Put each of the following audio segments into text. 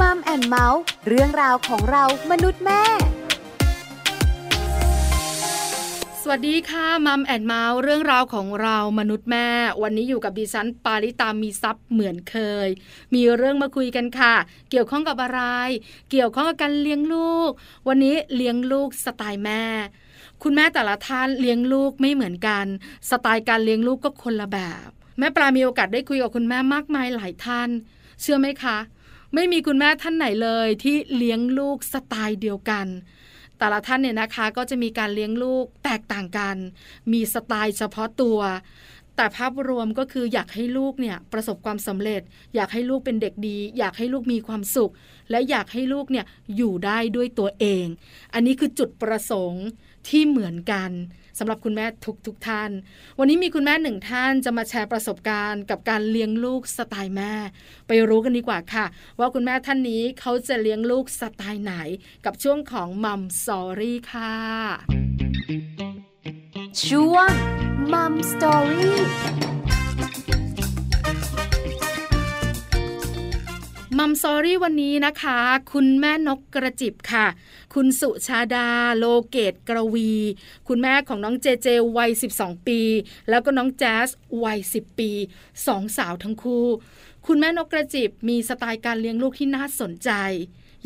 Mom and Mouth เรื่องราวของเรามนุษย์แม่สวัสดีค่ะ Mom and Mouth เรื่องราวของเรามนุษย์แม่ วันนี้อยู่กับดิฉันปาริตามีซัพ์เหมือนเคย มีเรื่องมาคุยกันค่ะ เกี่ยวข้องกับอะไร เกี่ยวข้องกับการเลี้ยงลูก วันนี้เลี้ยงลูกสไตล์แม่ คุณแม่แต่ละท่านเลี้ยงลูกไม่เหมือนกัน สไตล์การเลี้ยงลูกก็คนละแบบ แม่ปลามีโอกาสได้คุยกับคุณแม่มากมายหลายท่าน เชื่อไหมคะ ไม่มีคุณแม่ท่านไหนเลยที่เลี้ยงลูกสไตล์เดียวกัน แต่ละท่านเนี่ยนะคะก็จะมีการเลี้ยงลูกแตกต่างกัน มีสไตล์เฉพาะตัว แต่ภาพรวมก็คืออยากให้ลูกเนี่ยประสบความสำเร็จ อยากให้ลูกเป็นเด็กดี อยากให้ลูกมีความสุข และอยากให้ลูกเนี่ยอยู่ได้ด้วยตัวเอง อันนี้คือจุดประสงค์ที่เหมือนกันสำหรับคุณแม่ทุกทุกท่าน วันนี้มีคุณแม่หนึ่งท่านจะมาแชร์ประสบการณ์ กับการเลี้ยงลูกสไตล์แม่ ไปรู้กันดีกว่าค่ะ ว่าคุณแม่ท่านนี้เขาจะเลี้ยงลูกสไตล์ไหน กับช่วงของ Mom Story ค่ะ ช่วง Mom Story Mom Story วันนี้นะคะ คุณแม่นกกระจิบค่ะ คุณสุชาดา โลเกตกระวี คุณแม่ของน้องเจเจวัย 12 ปี แล้วก็น้องแจ๊สวัย 10 ปีสองสาวทั้งคู่ คุณแม่นกกระจิบมีสไตล์การเลี้ยงลูกที่น่าสนใจ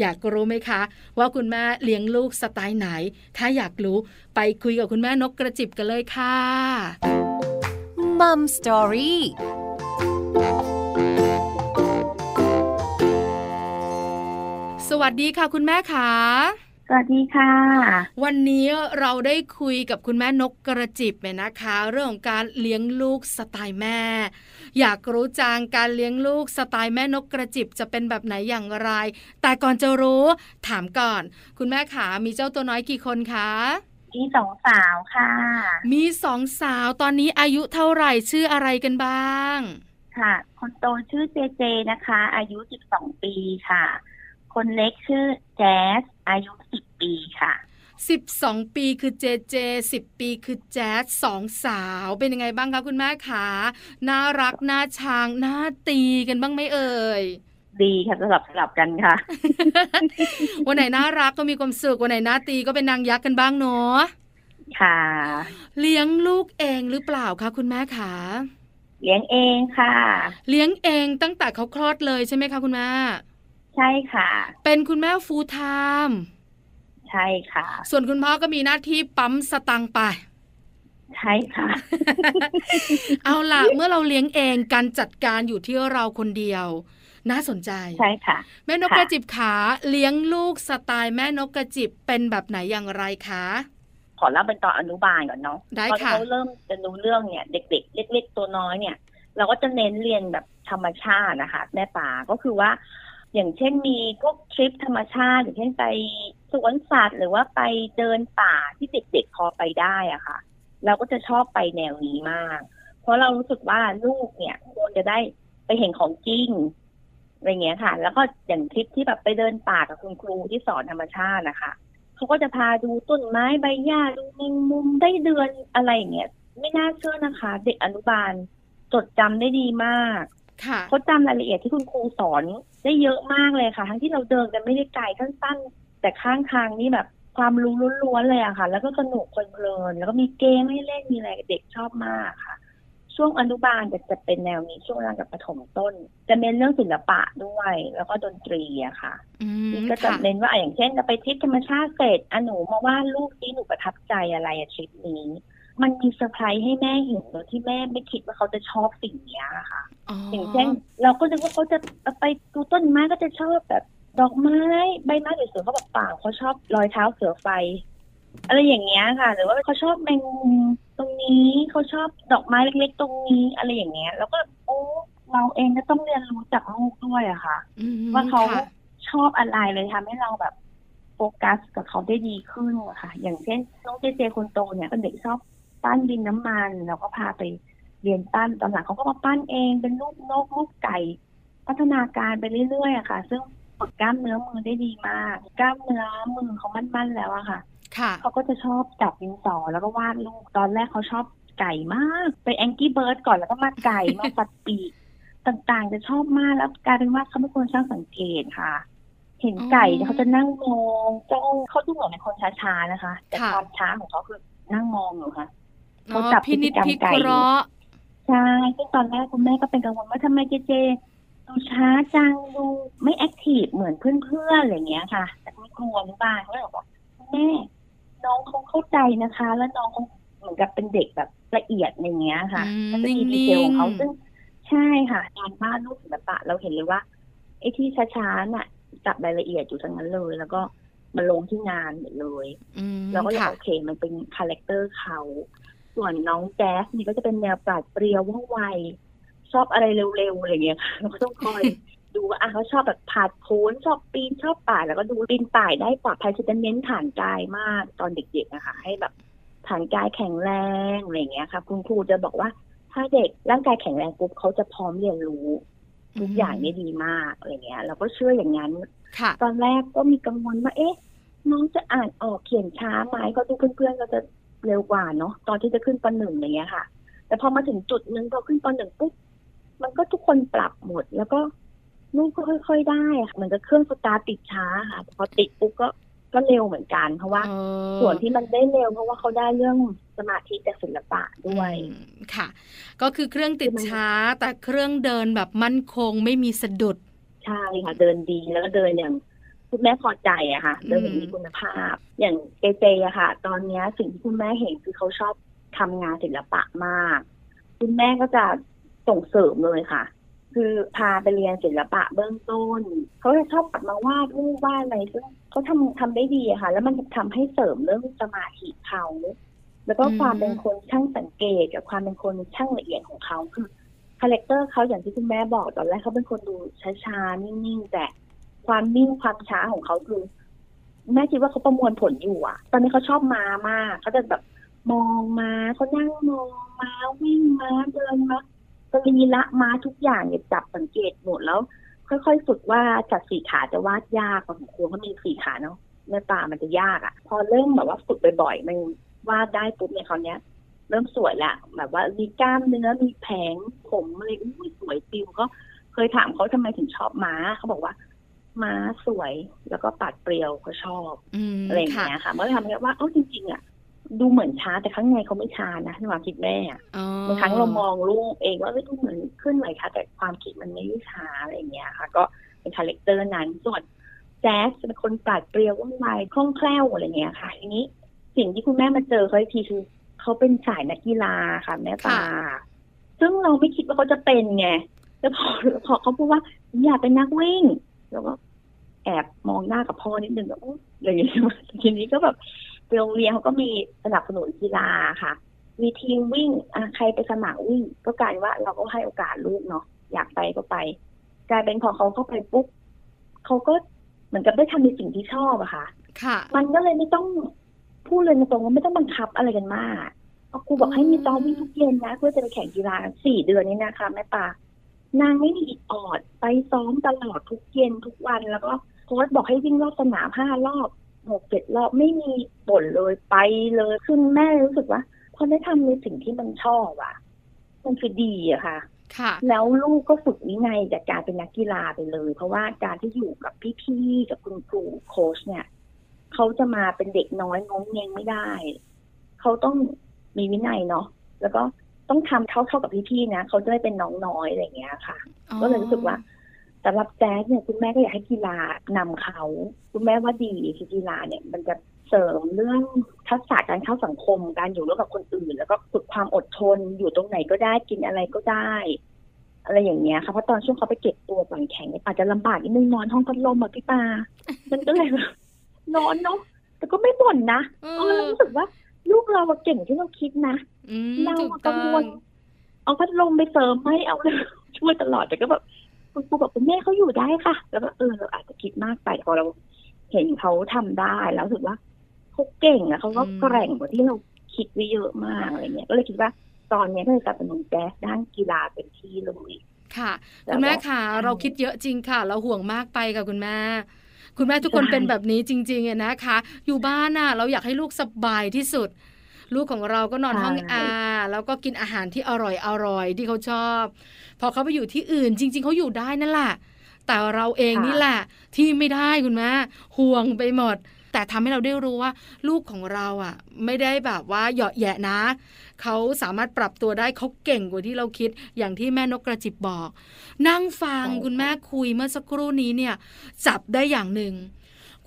อยากรู้ไหมคะ ว่าคุณแม่เลี้ยงลูกสไตล์ไหน ถ้าอยากรู้ไปคุยกับคุณแม่นกกระจิบกันเลยค่ะมัมสตอรี่สวัสดีค่ะคุณแม่ค่ะ สวัสดีค่ะ วันนี้เราได้คุยกับคุณแม่นกกระจิบเนี่ยนะคะ เรื่องของการเลี้ยงลูกสไตล์แม่ อยากรู้จังการเลี้ยงลูกสไตล์แม่นกกระจิบจะเป็นแบบไหนอย่างไร แต่ก่อนจะรู้ถามก่อน คุณแม่ขามีเจ้าตัวน้อยกี่คนคะมีสองสาวค่ะ มีสองสาวตอนนี้อายุเท่าไหร่ชื่ออะไรกันบ้าง ค่ะ คนโตชื่อเจเจนะคะ อายุสิบสองปีค่ะ คนเล็กชื่อแจ๊ส อายุสิบปีค่ะสิบสองปีคือเจเจสิบปีคือแจ๊สสองสาวเป็นยังไงบ้างคะคุณแม่ขาน่ารักน่าชางน่าตีกันบ้างไหมเอ่ยดีค่ะสลับสลับกันค่ะ วันไหนน่ารักก็มีความสุขวันไหนน่าตีก็เป็นนางยักษ์กันบ้างเนาะค่ะ เลี้ยงลูกเองหรือเปล่าคะคุณแม่ขาเลี้ยงเองค่ะ เลี้ยงเองตั้งแต่เขาคลอดเลยใช่ไหมคะคุณแม่ใช่ค่ะ เป็นคุณแม่ฟูลไทม์ใช่ค่ะ ส่วนคุณพ่อก็มีหน้าที่ปั๊มสตังไป ใช่ค่ะ เอาล่ะ เมื่อเราเลี้ยงเองการจัดการอยู่ที่เราคนเดียว น่าสนใจ ใช่ค่ะ แม่นกกระจิบขาเลี้ยงลูกสไตล์แม่นกกระจิบเป็นแบบไหนอย่างไรคะขอเล่าเป็นตอนอนุบาลก่อนเนาะได้ค่ะเขาเริ่มจะรู้เรื่องเนี่ย เด็ก ๆ เล็ก ๆ ตัวน้อยเนี่ย เราก็จะเน้นเรียนแบบธรรมชาตินะคะ แม่ป่าก็คือว่า อย่างเช่นมีพวกทริปธรรมชาติ อย่างเช่นไปสวนสัตว์หรือว่าไปเดินป่าที่เด็กๆพอไปได้อะค่ะ เราก็จะชอบไปแนวนี้มาก เพราะเรารู้สึกว่าลูกเนี่ยควรจะได้ไปเห็นของจริงอะไรเงี้ยค่ะ แล้วก็อย่างทริปที่แบบไปเดินป่ากับคุณครูที่สอนธรรมชาตินะคะเขาก็จะพาดูต้นไม้ใบหญ้าดูแมงมุมได้เดือนอะไรอย่างเงี้ยไม่น่าเชื่อนะคะ เด็กอนุบาลจดจำได้ดีมาก เขาจำรายละเอียดที่คุณครูสอนได้เยอะมากเลยค่ะ ทั้งที่เราเดินกันไม่ได้ไกลสั้นๆ แต่ข้างทางนี่แบบความรู้ล้วนๆเลยอะค่ะ แล้วก็สนุกเพลินแล้วก็มีเกมให้เล่นมีอะไรเด็กชอบมากค่ะ ช่วงอนุบาลจะจะเป็นแนวนี้ช่วงรังกับปฐมต้น จะเน้นเรื่องศิลปะด้วย แล้วก็ดนตรีอะค่ะนี่ก็จะเน้นว่าอย่างเช่นจะไปทริปธรรมชาติเสร็จอหนูมาว่าลูกที่หนูประทับใจอะไรอะทริปนี้ มันมีเซอร์ไพรส์ให้แม่เห็นโดยที่แม่ไม่คิดว่าเขาจะชอบสิ่งนี้ค่ะ อย่างเช่น เราก็นึกว่าเขาจะไปดูต้นไม้ก็จะชอบแบบดอกไม้ใบไม้สวยๆเขาแบบเปล่าเขาชอบรอยเท้าเสือไฟ อะไรอย่างเงี้ยค่ะ หรือว่าเขาชอบแมงมุมตรงนี้เขาชอบดอกไม้เล็กๆตรงนี้อะไรอย่างเงี้ย แล้วก็โอ้เราเองก็ต้องเรียนรู้จากลูกด้วยอะค่ะ ว่าเขาชอบอะไรเลยทำให้เราแบบโฟกัสกับเขาได้ดีขึ้นอะค่ะ อย่างเช่นน้องเจเจคนโตเนี่ยเป็นเด็กชอบ ปั้นดินน้ำมัน เราก็พาไปเรียนปั้นตอนหลังเขาก็มาปั้นเองเป็นรูปนกรูปไก่ พัฒนาการไปเรื่อยๆอะค่ะ ซึ่งฝึกกล้ามเนื้อมือได้ดีมาก กล้ามเนื้อมือเขามั่นๆแล้วอะค่ะเขาก็จะชอบจับดินสอแล้วก็วาดรูปตอนแรกเขาชอบไก่มาก ไป Angry Bird ก่อนแล้วก็มาไก่มาสัตว์ปีกต่างๆ จะชอบมากแล้วกลายเป็นว่าเขาเป็นคนช่างสังเกตค่ะ เห็นไก่เขาจะนั่งมองจ้องเขาดูเหมือนเป็นคนช้าๆนะคะ แต่ความช้าของเขาคือนั่งมองอยู่ค่ะ เขาจับพินิจพิเคราะห์ใช่ซึ่งตอนแรกคุณแม่ก็เป็นกังวลว่าทำไมเจเจดูช้าจังดูไม่ active เหมือนเพื่อนๆอะไรเงี้ยค่ะ แต่ไม่กลัวหรือเปล่าเขาเลยบอกแม่น้องเขาเข้าใจนะคะ แล้วน้องเขาเหมือนกับเป็นเด็กแบบละเอียดอย่างเงี้ยค่ะแล้วก็มี detail ของเขาซึ่งใช่ค่ะการบ้านลูกศิลปะเราเห็นเลยว่าไอ้ที่ช้าๆน่ะจับรายละเอียดอยู่ทั้งนั้นเลย แล้วก็มาลงที่งานหมดเลย แล้วก็เลยโอเค มันเป็น character เขา ส่วนน้องแจ๊สนี่ก็จะเป็นแนวปราดเปรียวว่องไว ชอบอะไรเร็วๆอะไรเงี้ยค่ะเราก็ต้องคอยดูว่าอะเขาชอบแบบผาดโผนชอบปีนชอบป่ายแล้วก็ดูปีนป่ายได้ปลอดภัยจะเน้นฐานกายมากตอนเด็กๆนะคะให้แบบฐานกายแข็งแรงอะไรเงี้ยค่ะคุณครูจะบอกว่าถ้าเด็กร่างกายแข็งแรงปุ๊บเขาจะพร้อมเรียนรู้ทุกอย่างนี่ดีมากอะไรเงี้ยเราก็เชื่ออย่างนั้นตอนแรกก็มีกังวลว่าเอ๊ะน้องจะอ่านออกเขียนช้าไหมก็ดูเพื่อนๆก็จะ เร็วกว่าเนาะตอนที่จะขึ้นปหนึ่งอย่างเงี้ยค่ะ แต่พอมาถึงจุดนึงพอขึ้นปหนึ่งปุ๊บมันก็ทุกคนปรับหมด แล้วก็ลูกก็ค่อยๆได้ค่ะเหมือนกับเครื่องสตาร์ติดช้าค่ะ พอติดปุ๊บก็ก็เร็วเหมือนกัน เพราะว่า ส่วนที่มันได้เร็วเพราะว่าเขาได้เรื่องสมาธิจากศิลปะด้วยค่ะ ก็คือเครื่องติดช้าแต่เครื่องเดินแบบมั่นคงไม่มีสะดุดใช่ค่ะ เดินดีแล้วก็เดินอย่าง คุณแม่พอใจอะค่ะเดินอย่างมีคุณภาพ อย่างเจเจอะค่ะ ตอนนี้สิ่งที่คุณแม่เห็นคือเขาชอบทำงานศิลปะมาก คุณแม่ก็จะส่งเสริมเลยค่ะ คือพาไปเรียนศิลปะเบื้องต้น เขาจะชอบกลับมาวาดรูปวาดอะไรซึ่งเขาทำทำได้ดีค่ะ แล้วมันทำให้เสริมเรื่องสมาธิเขาแล้วก็ความเป็นคนช่างสังเกตกับความเป็นคนช่างละเอียดของเขาคือ character เขาอย่างที่คุณแม่บอกตอนแรกเขาเป็นคนดูช้าๆนิ่งๆแต่ ความนิ่งความช้าของเขาคือ แม่คิดว่าเขาประมวลผลอยู่อะตอนนี้เขาชอบม้ามากเขาจะแบบมองม้าเขานั่งมองม้าวิ่งม้าเดินม้าสรีละม้าทุกอย่างเนี่ยจับสังเกตหมดแล้ว ค่อยๆฝึกว่าจากสี่ขาจะวาดยากพอสมควรเขามีสี่ขาเนาะเนื้อตามันจะยากอะ พอเริ่มแบบว่าฝึกบ่อยๆมันวาดได้ปุ๊บเนี่ยเขาเนี้ย เริ่มสวยละแบบว่ามีกล้ามเนื้อมีแผงผมอะไรอุ้ยสวยปิวก็เคยถามเขาทำไมถึงชอบม้าเขาบอกว่า ม้าสวย แล้วก็ปัดเปรียวเขาชอบอะไรอย่างเงี้ยค่ะมันทำให้ว่าเออจริงๆอะดูเหมือนช้าแต่ข้างในเขาไม่ช้านะในความคิดแม่บางครั้งเรามองลูกเองว่าดูเหมือนขึ้นไหวค่ะแต่ความคิดมันไม่ช้าอะไรอย่างเงี้ยค่ะ ก็เป็น character นั้นส่วนแจ๊สเป็นคนปราดเปรียวว่องไวคล่องแคล่วอะไรเงี้ยค่ะทีนี้สิ่งที่คุณแม่มาเจอเขาทีคือเขาเป็นสายนักกีฬาค่ะ แม่ปาซึ่งเราไม่คิดว่าเขาจะเป็นไงแล้วพอพอเขาพูดว่า อยากเป็นนักวิ่ง แล้วก็ แอบมองหน้ากับพ่อนิดนึงแบบอะไรอย่างเงี้ยทีนี้ก็แบบโรงเรียนเขาก็มีสนับสนุนกีฬาค่ะ มีทีมวิ่งอะใครไปสมัครวิ่ง ก็กลายว่าเราก็ให้โอกาสลูกเนาะอยากไปก็ไปกลายเป็นพอเขาเข้าไปปุ๊บเขาก็เหมือนกับได้ทำในสิ่งที่ชอบอะค่ะ ค่ะ มันก็เลยไม่ต้องพูดเลยตรงว่าไม่ต้องบังคับอะไรกันมากเอาครูบอกให้มีซ้อมวิ่งทุกเย็นนะเพื่อจะไปแข่งกีฬาสี่เดือนนี้นะคะแม่ปานางไม่มีอิดออดไปซ้อมตลอดทุกเย็นทุกวันแล้วก็โค้ชบอกให้วิ่งรอบสนามห้ารอบหกเจ็ดรอบไม่มีบ่นเลยไปเลยคือแม่รู้สึกว่าพอได้ทำในสิ่งที่มันชอบอะมันคือดีอะค่ะค่ะ แล้วลูกก็ฝึกวินัยจากการเป็นนักกีฬาไปเลย เพราะว่าการที่อยู่กับพี่ๆกับคุณครูโค้ชเนี่ยเขาจะมาเป็นเด็กน้อยงงเงงไม่ได้เขาต้องมีวินัยเนาะแล้วก็ต้องทำเท่าเท่ากับพี่ๆนะเขาจะได้เป็นน้องน้อยอะไรอย่างเงี้ยค่ะ ก็เลยรู้สึกว่า สำหรับแจ๊สเนี่ยคุณแม่ก็อยากให้กีฬานำเขา คุณแม่ว่าดีคือกีฬาเนี่ย มันจะเสริมเรื่องทักษะการเข้าสังคม การอยู่ร่วมกับคนอื่น แล้วก็ฝึกความอดทนอยู่ตรงไหนก็ได้กินอะไรก็ได้ อะไรอย่างเงี้ยค่ะเพราะตอนช่วงเขาไปเก็บตัวก่อนแข่งเนี่ยอาจจะลำบากนิดนึงนอนห้องพัดลมอะพี่ปามันก็เลยนอนเนาะแต่ก็ไม่บ่นนะเออรู้สึกว่า ลูกเราเก่งที่เราคิดนะเรากังวลเอาพัดลมไปเสริมให้เอาเลยช่วยตลอดแต่ก็แบบ คุณครูบอกคุณแม่เขาอยู่ได้ค่ะ แล้วก็เออเราอาจจะคิดมากไปพอเราเห็นเขาทำได้แล้วรู้สึกว่าเขาเก่งอะเขาก็แกร่งกว่าที่เราคิดไว้เยอะมากอะไรเงี้ยก็เลยคิดว่าตอนนี้ก็เลยกลับเป็นแจ๊สด้านกีฬาเป็นที่เลยค่ะคุณแม่ค่ะ เราคิดเยอะจริงค่ะ เราห่วงมากไปกับคุณแม่คุณแม่ทุกคนเป็นแบบนี้จริงๆนะคะ อยู่บ้านน่ะ เราอยากให้ลูกสบายที่สุด ลูกของเราก็นอนห้องแอร์แล้วก็กินอาหารที่อร่อยอร่อยที่เขาชอบ พอเขาไปอยู่ที่อื่นจริง ๆเขาอยู่ได้นั่นแหละแต่เราเองนี่แหละที่ไม่ได้คุณแม่ห่วงไปหมด แต่ทำให้เราได้รู้ว่า ลูกของเราอะ ไม่ได้แบบว่าเหยาะแยะนะเขาสามารถปรับตัวได้เขาเก่งกว่าที่เราคิดอย่างที่แม่นกกระจิบบอก นั่งฟังคุณแม่คุยเมื่อสักครู่นี้เนี่ย จับได้อย่างหนึ่ง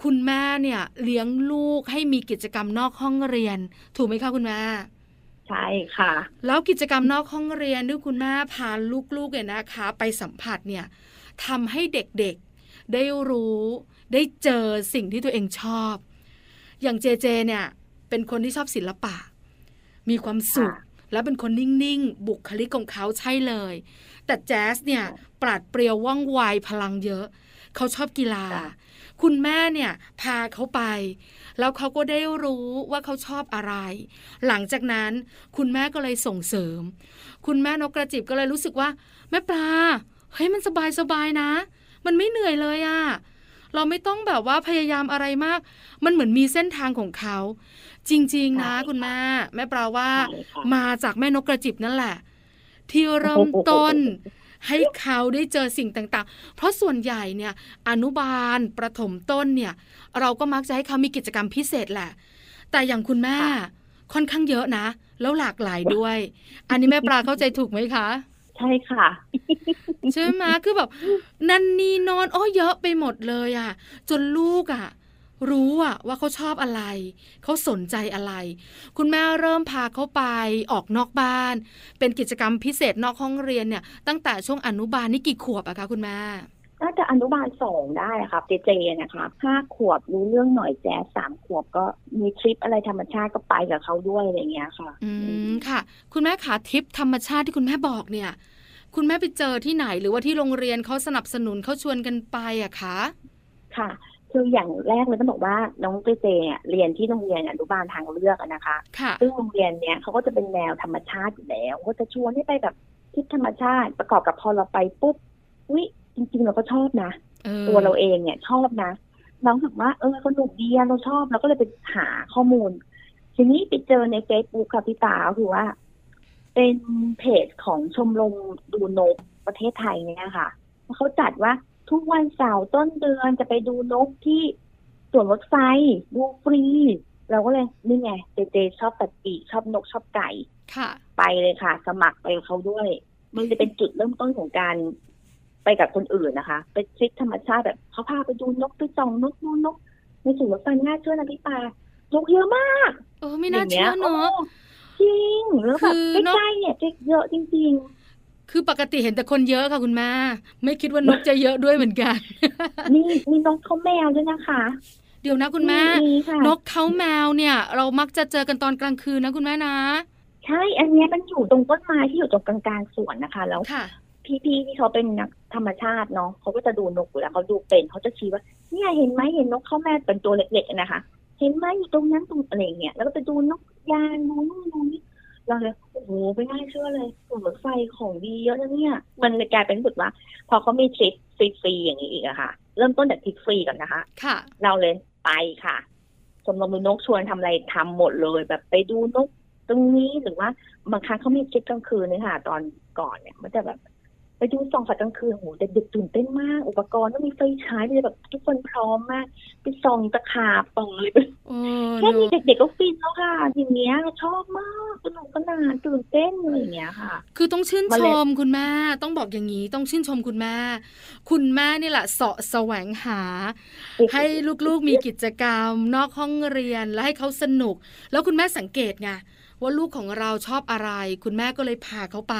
คุณแม่เนี่ยเลี้ยงลูกให้มีกิจกรรมนอกห้องเรียน ถูกไหมคะคุณแม่ใช่ค่ะ แล้วกิจกรรมนอกห้องเรียนที่คุณแม่พาลูกๆเนี่ยนะคะ ไปสัมผัสเนี่ยทำให้เด็กๆได้รู้ได้เจอสิ่งที่ตัวเองชอบ อย่างเจเจเนี่ยเป็นคนที่ชอบศิลปะ มีความสุขแล้วเป็นคนนิ่งๆ บุคลิกของเขาใช่เลย แต่แจ๊สเนี่ยปราดเปรียวว่องไวพลังเยอะ เขาชอบกีฬา คุณแม่เนี่ยพาเขาไป แล้วเขาก็ได้รู้ว่าเขาชอบอะไร หลังจากนั้นคุณแม่ก็เลยส่งเสริม คุณแม่นกกระจิบก็เลยรู้สึกว่าแม่ปลาเฮ้ยมันสบายสบายนะ มันไม่เหนื่อยเลยอะเราไม่ต้องแบบว่าพยายามอะไรมาก มันเหมือนมีเส้นทางของเขา จริง ๆ นะ คุณแม่แม่ปลาว่า มาจากแม่นกกระจิบนั่นแหละ ที่เริ่มต้น ให้เขาได้เจอสิ่งต่างๆ เพราะส่วนใหญ่เนี่ยอนุบาลประถมต้นเนี่ย เราก็มักจะให้เขามีกิจกรรมพิเศษแหละ แต่อย่างคุณแม่ค่อนข้างเยอะนะ แล้วหลากหลายด้วย อันนี้แม่ปลาเข้าใจถูกไหมคะ ใช่ค่ะ ใช่ไหมคือแบบ นันนีนอนอ้อเยอะไปหมดเลยอะ จนลูกอะ รู้อะว่าเขาชอบอะไร เขาสนใจอะไร คุณแม่เริ่มพาเขาไปออกนอกบ้าน เป็นกิจกรรมพิเศษนอกห้องเรียนเนี่ย ตั้งแต่ช่วงอนุบาลนี่กี่ขวบอะคะคุณแม่น่าจะอนุบาลสองได้ครับเจเจนะคะห้าขวบรู้เรื่องหน่อยแจ๊สสามขวบก็มีทริปอะไรธรรมชาติก็ไปกับเขาด้วยอะไรเงี้ยค่ะ อืมค่ะ คุณแม่ขาทริปธรรมชาติที่คุณแม่บอกเนี่ย คุณแม่ไปเจอที่ไหนหรือว่าที่โรงเรียนเขาสนับสนุนเขาชวนกันไปอะคะค่ะ คืออย่างแรกเลยต้องบอกว่าน้องเจเจเรียนที่โรงเรียนอนุบาลทางเลือกนะคะ ซึ่งโรงเรียนเนี้ยเขาก็จะเป็นแนวธรรมชาติอยู่แล้วก็จะชวนให้ไปแบบที่ธรรมชาติประกอบกับพอเราไปปุ๊บวิจริง ๆ เราก็ชอบนะ ตัวเราเองเนี่ยชอบนะน้องบอกว่าเออสนุกดีเราชอบเราก็เลยไปหาข้อมูล ทีนี้ไปเจอในเฟซบุ๊กค่ะพี่ตาคือว่า เป็นเพจของชมรมดูนกประเทศไทยเนี่ยค่ะเขาจัดว่า ทุกวันเสาร์ต้นเดือนจะไปดูนกที่สวนรถไฟดูฟรี เราก็เลยนี่ไงเจเจชอบตัดปีกชอบนกชอบไก่ค่ะ ไปเลยค่ะ สมัครไปเขาด้วย มันจะเป็นจุดเริ่มต้นของการไปกับคนอื่นนะคะ ไปทริปธรรมชาติแบบเขาพาไปดูนกไปส่องนกดูนกในสวนรถไฟน่าเชื่อนะพี่ปานกเยอะมาก เออไม่น่าเชื่อเนาะจริงแล้วแบบใกล้ๆเนี่ยเยอะจริงๆ คือปกติเห็นแต่คนเยอะค่ะคุณแม่ไม่คิดว่านกจะเยอะด้วยเหมือนกัน มีมีนกเขาแมวด้วยนะคะเดี๋ยวนะคุณแม่นกเขาแมวเนี่ย เรามักจะเจอกันตอนกลางคืนนะคุณแม่นะ ใช่ อันนี้มันอยู่ตรงต้นไม้ที่อยู่ตรงกลางๆสวนนะคะ แล้วพี่ๆที่เขาเป็นนักธรรมชาติเนาะเขาก็จะดูนกอยู่แล้วเขาดูเป็นเขาจะชี้ว่า เนี่ยเห็นไหมเห็นนกเขาแม่เป็นตัวเล็กๆนะคะ เห็นไหมอยู่ตรงนั้นตรงอะไรเงี้ยแล้วก็ไปดูนกยางดูนู่นดูนี่เราเลย โอ้โหไม่น่าเชื่อเลยส่วนรถไฟของดีเยอะนะเนี่ย มันเลยกลายเป็นสุดว่า พอเขามีทริปฟรีๆอย่างนี้อีกอะค่ะ เริ่มต้นจากทริปฟรีก่อนนะคะ ค่ะ เราเลยไปค่ะชมรมนกชวนทำอะไรทำหมดเลยแบบไปดูนกตรงนี้หรือว่าบางครั้งเขามีทริปกลางคืนเนี่ยค่ะ ตอนก่อนเนี่ยมันจะแบบ ไปดูส่องสัตว์กลางคืนโหเด็กๆตื่นเต้นมาก อุปกรณ์ต้องมีไฟฉายเลยแบบทุกคนพร้อมมากไปส่องตะขาบส่องเลยแค่นี้เด็กๆก็ฟินแล้วค่ะทีเนี้ยชอบมากสนุกสนานตื่นเต้นอะไรอย่างเงี้ยค่ะ คือต้องชื่นชมคุณแม่ต้องบอกอย่างนี้ต้องชื่นชมคุณแม่ คุณแม่นี่แหละเสาะแสวงหา ให้ลูกๆมีกิจกรรม นอกห้องเรียนและให้เขาสนุก แล้วคุณแม่สังเกตไง ว่าลูกของเราชอบอะไร คุณแม่ก็เลยพาเขาไป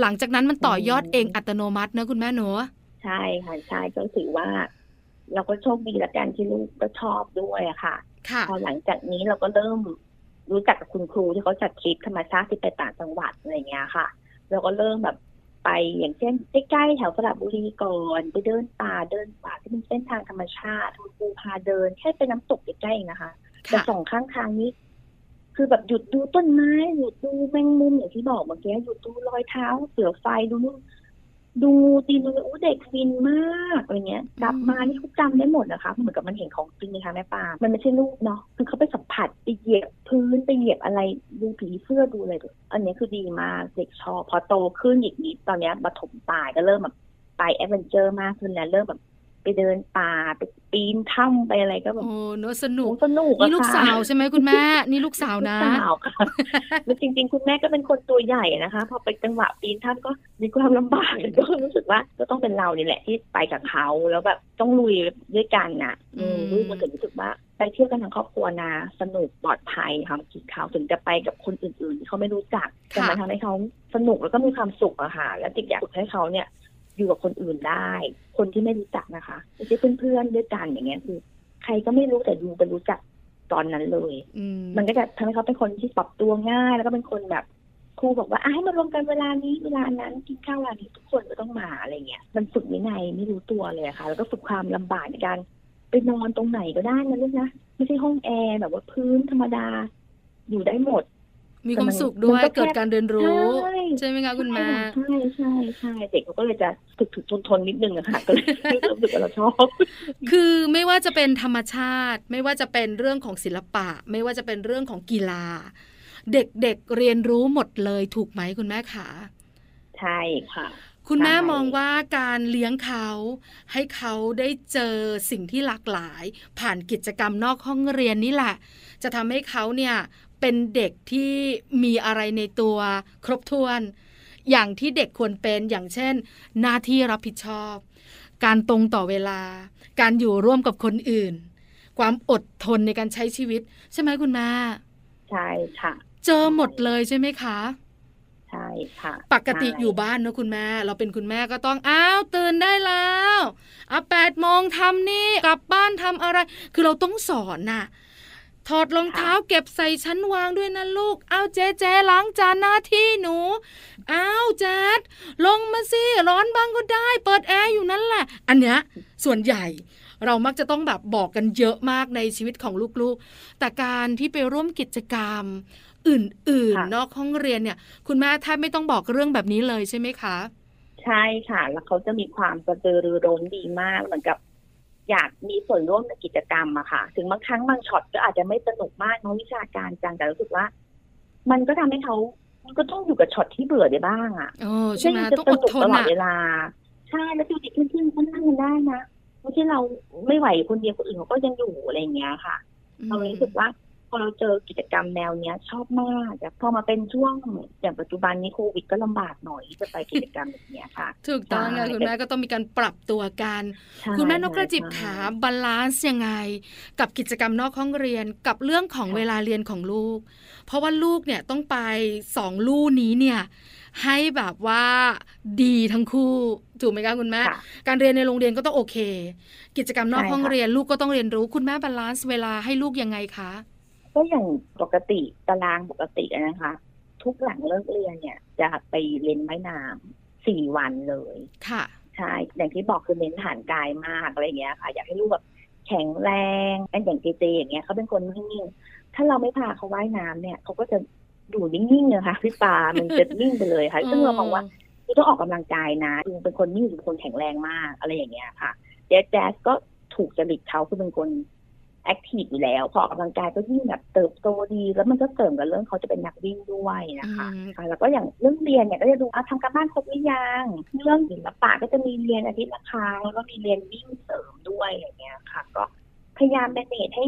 หลังจากนั้นมันต่อยอดเองอัตโนมัตินะคุณแม่หนูใช่ค่ะใช่ก็ถือว่า เราก็โชคดีละกันที่ลูกก็ชอบด้วยอะค่ะพอหลังจากนี้เราก็เริ่มรู้จักกับคุณครูที่เขาจัดทริปธรรมชาติที่ไปต่างจังหวัดอะไรเงี้ยค่ะ เราก็เริ่มแบบไปอย่างเช่นใกล้ๆแถวสระบุรีก่อนไปเดินป่าเดินป่าที่เป็นเส้นทางธรรมชาติคุณครูพาเดินแค่ไปน้ำตกใกล้ๆนะคะแต่สองข้างทางนี้ คือแบบหยุดดูต้นไม้หยุดดูแมงมุมอย่างที่บอกเมื่อกี้หยุดดูรอยเท้า เสือไฟดูนู่นดูตีนูอู้เด็กฟินมากอะไรเงี้ยกลับมานี่เขาจำได้หมดนะคะเหมือนกับมันเห็นของจริงนะคะแม่ปามันไม่ใช่รูปเนาะคือเขาไปสัมผัสไปเหยียบพื้นไปเหยียบอะไรดูผีเสื้อดูอะไรอันนี้คือดีมากเด็กชอบพอโตขึ้นอีกนิดตอนนี้ปฐมปลายก็เริ่มแบบไปแอดเวนเจอร์มากขึ้นแล้วเริ่มแบบ ไปเดินป่าไปปีนถ้ำไปอะไรก็แบบโอ้เนอะสนุกสนุกอะนี่ลูกค่ะสาวใช่ไหมคุณแม่นี่ลูกสาวนะลูกสาวค่ะแล้วจริง ๆ คุณแม่ก็เป็นคนตัวใหญ่นะคะพอไปจังหวะปีนถ้ำก็มีความลำบากก็รู้สึกว่าก็ต้องเป็นเรานี่แหละที่ไปกับเขาแล้วแบบต้องลุยด้วยกันน่ะ อืมอืมลูกมันถึงรู้สึกว่าไปเที่ยวกันทั้งครอบครัวนะสนุกปลอดภัยค่ะกินเขาถึงจะไปกับคนอื่นๆที่เขาไม่รู้จักแต่มันทำให้เขาสนุกแล้วก็มีความสุขอะค่ะ แล้วติ๊กอยากฝึกให้เขาเนี่ย อยู่กับคนอื่นได้ คนที่ไม่รู้จักนะคะไม่ใช่เพื่อนๆด้วยกันอย่างเงี้ยคือ ใครก็ไม่รู้แต่ดูไปรู้จักตอนนั้นเลยอืมมันก็จะทำให้เขาเป็นคนที่ปรับตัวง่าย แล้วก็เป็นคนแบบครูบอกว่าอะให้มารวมกันเวลานี้เวลานั้นกินข้าวเวลานี้ทุกคนก็ต้องมาอะไรเงี้ย มันฝึกวินัยไม่รู้ตัวเลยอะค่ะ แล้วก็ฝึกความลำบากในการไปนอนตรงไหนก็ได้นะลูกนะ ไม่ใช่ห้องแอร์แบบว่าพื้นธรรมดา อยู่ได้หมด มีความสุขด้วยมันก็แค่เกิดการเรียนรู้ใช่ใช่ไหมคะคุณแม่ใช่ใช่ใช่เด็กเขาก็เลยจะถึกถึกทนทนนิดนึงอะค่ะก็เลยรู้สึกว่าเราชอบคือไม่ว่าจะเป็นธรรมชาติ ไม่ว่าจะเป็นเรื่องของศิลปะ ไม่ว่าจะเป็นเรื่องของกีฬา เด็กๆเเรียนรู้หมดเลยถูกไหมคุณแม่ขาใช่ค่ะคุณแม่ใช่มองว่าการเลี้ยงเขาให้เขาได้เจอสิ่งที่หลากหลาย ผ่านกิจกรรมนอกห้องเรียนนี่แหละ จะทำให้เขาเนี่ย เป็นเด็กที่มีอะไรในตัวครบถ้วน อย่างที่เด็กควรเป็นอย่างเช่น หน้าที่รับผิดชอบ การตรงต่อเวลา การอยู่ร่วมกับคนอื่น ความอดทนในการใช้ชีวิต ใช่ไหมคุณแม่ใช่ค่ะ เจอหมดเลยใช่ไหมคะใช่ค่ะ ปกติใช่อยู่บ้านนะคุณแม่ เราเป็นคุณแม่ก็ต้องอ้าวตื่นได้แล้วอะแปดโมงทำนี่กลับบ้านทำอะไร คือเราต้องสอนน่ะ ถอดรองเท้าเก็บใส่ชั้นวางด้วยนะลูก เอาเจ๊เจ๊ล้างจานหน้าที่หนู เอาแจ๊ดลงมาสิร้อนบ้างก็ได้ เปิดแอร์อยู่นั่นแหละ อันเนี้ยส่วนใหญ่เรามักจะต้องแบบบอกกันเยอะมากในชีวิตของลูกๆ แต่การที่ไปร่วมกิจกรรม อื่นๆ นอกห้องเรียนเนี่ย คุณแม่แทบไม่ต้องบอกเรื่องแบบนี้เลยใช่ไหมคะ ใช่ค่ะ แล้วเขาจะมีความกระตือรือร้นดีมากเหมือนกับ อยากมีส่วนร่วมในกิจกรรมอะค่ะ ถึงบางครั้งบางช็อตก็อาจจะไม่สนุกมากเนอะวิชาการจังแต่รู้สึกว่า มันก็ทำให้เขามันก็ต้องอยู่กับช็อตที่เบื่อได้บ้างอะเออใช่ไหมจะต้องสอดนุกทตนลอดอะเวลา ใช่แล้วดูเด็กเพื่อนๆเขานั่งกันได้นะไม่ใช่เราไม่ไหวคนเดียวคนอื่นเขาก็ยังอยู่อะไรอย่างเงี้ยค่ะเรารู้สึกว่า พอเราเจอกิจกรรมแนวเนี้ย ชอบมากแต่พอมาเป็นช่วงอย่างปัจจุบันนี้โควิดก็ลำบากหน่อยที่จะไปกิจกรรมแบบเนี้ยค่ะ ถูกต้องค่ะใช่คุณแม่ก็ต้องมีการปรับตัวกันใช่คุณแม่นกกระจิบใช่ถาม balance ยังไง กับกิจกรรมนอกห้องเรียนกับเรื่องของค่ะเวลาเรียนของลูก เพราะว่าลูกเนี่ยต้องไปสองลู่นี้เนี่ยให้แบบว่าดีทั้งคู่ถูกไหมคะคุณแม่ค่ะการเรียนในโรงเรียนก็ต้องโอเค กิจกรรมนอกใช่ห้องค่ะเรียนลูกก็ต้องเรียนรู้ คุณแม่ balance เวลาให้ลูกยังไงคะ ก็อย่างปกติตารางปกติอะนะคะ ทุกหลังเลิกเรียนเนี่ย จะไปเรียนว่ายน้ำสี่วันเลย ค่ะ ใช่ อย่างที่บอกคือเน้นฐานกายมากอะไรอย่างเงี้ยค่ะ อยากให้ลูกแบบแข็งแรงเป็นอย่างเจเจอย่างเงี้ยเขาเป็นคนนิ่งๆถ้าเราไม่พาเขาว่ายน้ำเนี่ยเขาก็จะดูนิ่งๆนะคะพี่ปามันจะนิ่งไปเลยค่ะซึ่งเรามองว่าคือต้องออกกำลังกายนะคือเป็นคนนิ่งเป็นคนแข็งแรงมากอะไรอย่างเงี้ยค่ะแจ๊สแจ๊สก็ถูกจริตเขาคือเป็นคน แอคทีฟอยู่แล้วพอออกกำลังกายก็ยิ่งแบบเติบโตดี แล้วมันก็เสริมกับเรื่องเขาจะเป็นนักวิ่งด้วยนะคะอืมค่ะแล้วก็อย่างเรื่องเรียนเนี่ยก็จะดูเอาทำการบ้านครบหรือยังเรื่องศิลปะก็จะมีเรียนอาทิตย์ละครั้งแล้วก็มีเรียนวิ่งเสริมด้วยอย่างเงี้ยค่ะ ก็พยายามแมเนจให้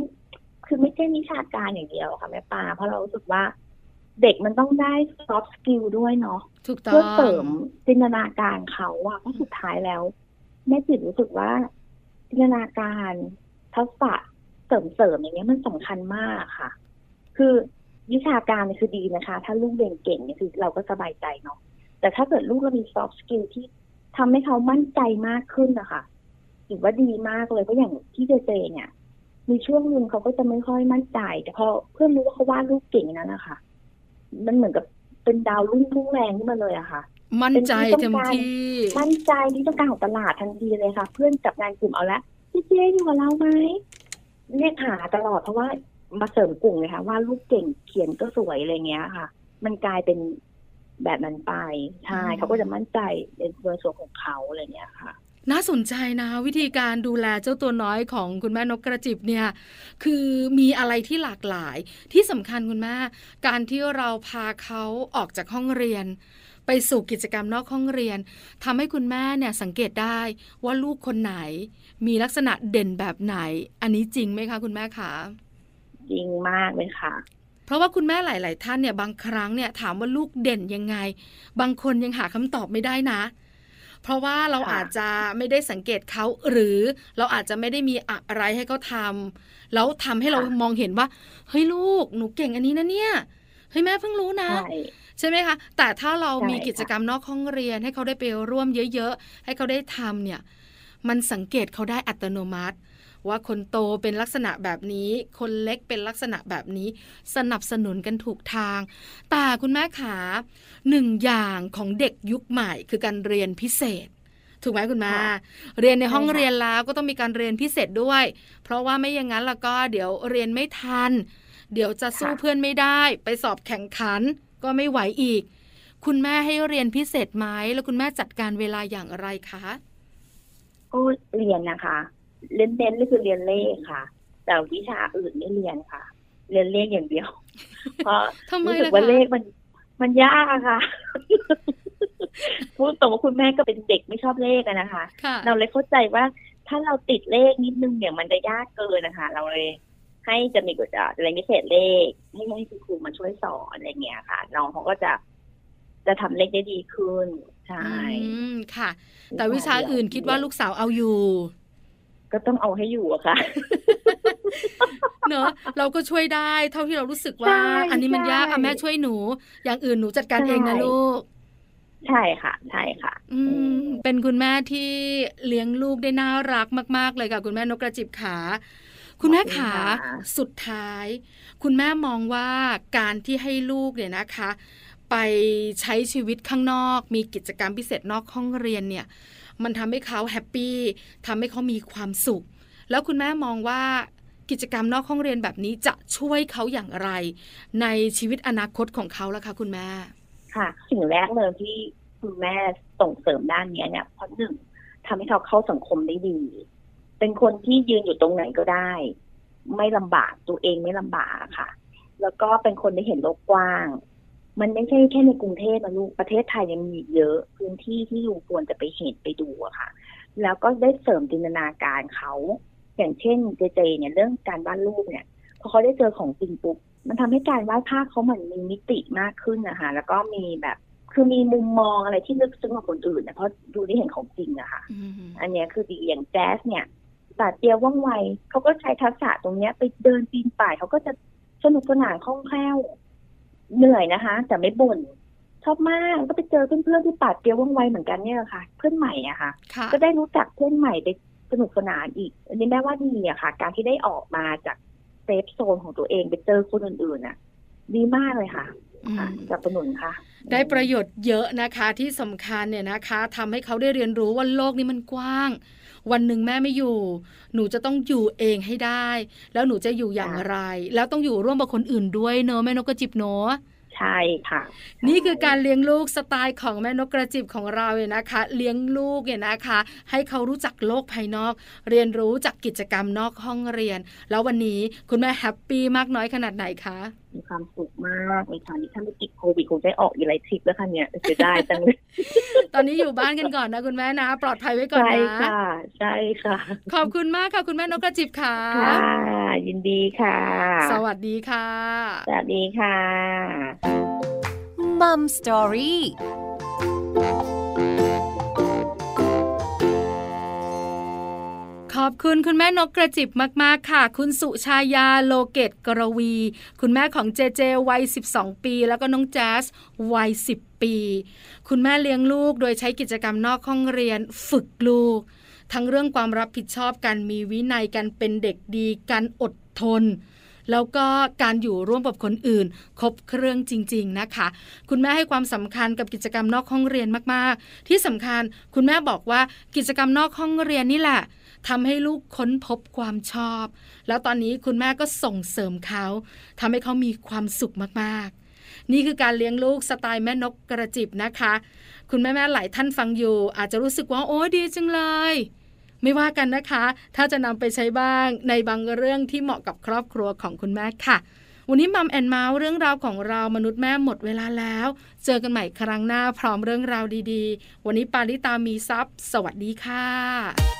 คือไม่ใช่วิชาการอย่างเดียวค่ะแม่ปาเพราะเรารู้สึกว่าเด็กมันต้องได้ soft skill ด้วยเนาะถูกต้อเพื่องเสริมจินตนาการเขาอะเพราะสุดท้ายแล้วแม่จิตรู้สึกว่าจินตนาการทักษะ เสริมเสริมอย่างเงี้ยมันสำคัญมากค่ะ คือวิชาการเนี่ยคือดีนะคะ ถ้าลูกเรียนเก่งเนี่ยคือเราก็สบายใจเนาะแต่ถ้าเกิดลูกเรามี soft skill ที่ทำให้เขามั่นใจมากขึ้นนะคะถือว่าดีมากเลยเพราะอย่างที่เจเจเนี่ยมีช่วงหนึ่งเขาก็จะไม่ค่อยมั่นใจ แต่พอเพื่อนรู้ว่าเขาวาดรูปเก่งนั้นนะคะมันเหมือนกับเป็นดาวรุ่งพุ่งแรงขึ้นมาเลยอะค่ะ มั่นใจเป็นที่เต็ต้องมการที่มั่นใจที่ต้องการของตลาดทันทีเลยค่ะ เพื่อนจับงานกลุ่มเอาละพี่เจ๊อยู่กับเราไหม เรียกหาตลอดเพราะว่ามาเสริมกลุ่มเลยค่ะว่าลูกเก่งเขียนก็สวยอะไรเงี้ยค่ะ มันกลายเป็นแบบนั้นไปใช่อืมเขาก็จะมั่นใจในส่วนของเขาอะไรเงี้ยค่ะน่าสนใจนะ วิธีการดูแลเจ้าตัวน้อยของคุณแม่นกกระจิบเนี่ย คือมีอะไรที่หลากหลายที่สำคัญคุณแม่การที่เราพาเขาออกจากห้องเรียน ไปไปสู่กิจกรรมนอกห้องเรียนทำให้คุณแม่เนี่ยสังเกตได้ว่าลูกคนไหน มีลักษณะเด่นแบบไหน อันนี้จริงไหมคะ คุณแม่คะจริงมากเลยค่ะ เพราะว่าคุณแม่หลาย ๆ ท่านเนี่ยบางครั้งเนี่ยถามว่าลูกเด่นยังไง บางคนยังหาคำตอบไม่ได้นะเพราะว่าเราอาจจะไม่ได้สังเกตเขาหรือเราอาจจะไม่ได้มีอะไรให้เขาทำแล้วทำให้เรามองเห็นว่าเฮ้ยลูกหนูเก่งอันนี้นะเนี่ย เฮ้ยแม่เพิ่งรู้นะ ใช่ไหมคะ แต่ถ้าเรามีกิจกรรมนอกห้องเรียน ให้เขาได้ไปร่วมเยอะ ๆ ให้เขาได้ทำเนี่ย มันสังเกตเขาได้อัตโนมัติ ว่าคนโตเป็นลักษณะแบบนี้ คนเล็กเป็นลักษณะแบบนี้ สนับสนุนกันถูกทาง แต่คุณแม่ขาหนึ่งอย่างของเด็กยุคใหม่ คือการเรียนพิเศษถูกไหมคุณแม่เรียนในห้องเรียนแล้วก็ต้องมีการเรียนพิเศษด้วย เพราะว่าไม่อย่างนั้นแล้วก็เดี๋ยวเรียนไม่ทัน เดี๋ยวจะสู้เพื่อนไม่ได้ไปสอบแข่งขันก็ไม่ไหวอีก คุณแม่ให้เรียนพิเศษไหมแล้วคุณแม่จัดการเวลาอย่างไรคะก็เรียนนะคะเล่นเน้นก็คือเรียนเลขค่ะ แต่วิชาอื่นไม่เรียนค่ะ เรียนเลขอย่างเดียว เพราะรู้สึกว่าเลขมันมันยากอะค่ะพูดตรงว่าคุณแม่ก็เป็นเด็กไม่ชอบเลขนะคะ เราเลยเข้าใจว่าถ้าเราติดเลขนิดนึงเนี่ยมันจะยากเกินนะคะ เราเลย ให้จะมีกฎอะไรพิเศษเลข ให้ให้คุณครูมาช่วยสอนอะไรเงี้ยค่ะน้องเขาก็จะจะทำเลขได้ดีขึ้นใช่ค่ะ แต่วิชาอื่นคิดว่าลูกสาวเอาอยู่ ก็ต้องเอาให้อยู่อะค่ะเนอะเราก็ช่วยได้เท่าที่เรารู้สึกว่า อันนี้มันยากอะแม่ช่วยหนู อย่างอื่นหนูจัดการเองนะลูก ใช่ค่ะ ใช่ค่ะ อืมเป็นคุณแม่ที่เลี้ยงลูกได้น่ารักมาก ๆ เลยค่ะ คุณแม่นกกระจิบขา คุณแม่ขาสุดท้าย คุณแม่มองว่าการที่ให้ลูกเนี่ยนะคะ ไปใช้ชีวิตข้างนอก มีกิจกรรมพิเศษนอกห้องเรียนเนี่ย มันทำให้เขาแฮปปี้ทำให้เขามีความสุข แล้วคุณแม่มองว่ากิจกรรมนอกห้องเรียนแบบนี้จะช่วยเขาอย่างไร ในชีวิตอนาคตของเขาล่ะคะคุณแม่ ค่ะ สิ่งแรกเลยที่คุณแม่ส่งเสริมด้านนี้เนี่ยเพราะหนึ่งทำให้เขาเข้าสังคมได้ดี เป็นคนที่ยืนอยู่ตรงไหนก็ได้ ไม่ลำบากตัวเองไม่ลำบากค่ะ แล้วก็เป็นคนที่เห็นโลกกว้าง มันไม่ใช่แค่ในกรุงเทพนะลูกประเทศไทยยังมีเยอะ พื้นที่ที่ลูกควรจะไปเห็นไปดูอะค่ะ แล้วก็ได้เสริมจินตนาการเขาอย่างเช่นเจเจ เนี่ยเรื่องการวาดรูปเนี่ยพอเขาได้เจอของจริงปุ๊บมันทำให้การวาดภาพเขาเหมือนมีมิติมากขึ้นนะคะแล้วก็มีแบบคือมีมุมมองอะไรที่ลึกซึ้งกว่าคนอื่นนะเพราะดูได้เห็นของจริงอะค่ะ อันนี้คือดีอย่างแจ๊สเนี่ย ปาดเดียวว่องไวเขาก็ใช้ทักษะตรงเนี้ย ไปเดินปีนป่ายเขาก็จะสนุกสนานคล่องแคล่วเหนื่อยนะคะ แต่ไม่บ่นชอบมากก็ไปเจอเพื่อนๆที่ปาดเดียวว่องไวเหมือนกันเนี่ยค่ะ เพื่อนใหม่อะค่ะ ก็ได้รู้จักเพื่อนใหม่ไปสนุกสนานอีกอันนี้แม่ว่าดีอะค่ะ การที่ได้ออกมาจากเซฟโซนของตัวเองไปเจอคนอื่นๆอะดีมากเลยค่ะสนับสนุนค่ะ ได้ประโยชน์เยอะนะคะที่สำคัญเนี่ยนะคะทำให้เขาได้เรียนรู้ว่าโลกนี้มันกว้าง วันหนึ่งแม่ไม่อยู่ หนูจะต้องอยู่เองให้ได้ แล้วหนูจะอยู่อย่างไร แล้วต้องอยู่ร่วมกับคนอื่นด้วยเนอะแม่นกกระจิบเนอะใช่ค่ะ นี่คือการเลี้ยงลูกสไตล์ของแม่นกกระจิบของเราเนี่ยนะคะ เลี้ยงลูกเนี่ยนะคะ ให้เขารู้จักโลกภายนอก เรียนรู้จากกิจกรรมนอกห้องเรียน แล้ววันนี้คุณแม่แฮปปี้มากน้อยขนาดไหนคะ มีความสุขมากเลยค่ะนี่ถ้าไม่ติดโควิดคงได้ออกอีไลทริปแล้วค่ะเนี่ยจะได้จังเลยตอนนี้อยู่บ้านกันก่อนนะคุณแม่นะ ปลอดภัยไว้ก่อนนะใช่ค่ะ ใช่ค่ะ ขอบคุณมากค่ะคุณแม่นกกระจิบค่ะค่ะยินดีค่ะ สวัสดีค่ะ สวัสดีค่ะมัมสตอรี่ อบคุณคุณแม่นกกระจิบมากๆค่ะ คุณสุชายาโลเกตกรวี คุณแม่ของเจเจวัย 12 ปี แล้วก็น้องแจ๊สวัย 10 ปี คุณแม่เลี้ยงลูกโดยใช้กิจกรรมนอกห้องเรียนฝึกลูก ทั้งเรื่องความรับผิดชอบการมีวินัยการเป็นเด็กดีการอดทนแล้วก็การอยู่ร่วมกับคนอื่น ครบเครื่องจริง ๆนะคะ คุณแม่ให้ความสำคัญกับกิจกรรมนอกห้องเรียนมากๆ ที่สำคัญคุณแม่บอกว่ากิจกรรมนอกห้องเรียนนี่แหละ ทำให้ลูกค้นพบความชอบ แล้วตอนนี้คุณแม่ก็ส่งเสริมเขาทำให้เขามีความสุขมากๆ นี่คือการเลี้ยงลูกสไตล์แม่นกกระจิบนะคะ คุณแม่ๆหลายท่านฟังอยู่ อาจจะรู้สึกว่าโอ้ดีจังเลยไม่ว่ากันนะคะ ถ้าจะนำไปใช้บ้างในบางเรื่องที่เหมาะกับครอบครัวของคุณแม่ค่ะ วันนี้มัมแอนเมาส์เรื่องราวของเรามนุษย์แม่หมดเวลาแล้ว เจอกันใหม่ครั้งหน้าพร้อมเรื่องราวดีๆ วันนี้ปาลิตามีซัพ์สวัสดีค่ะ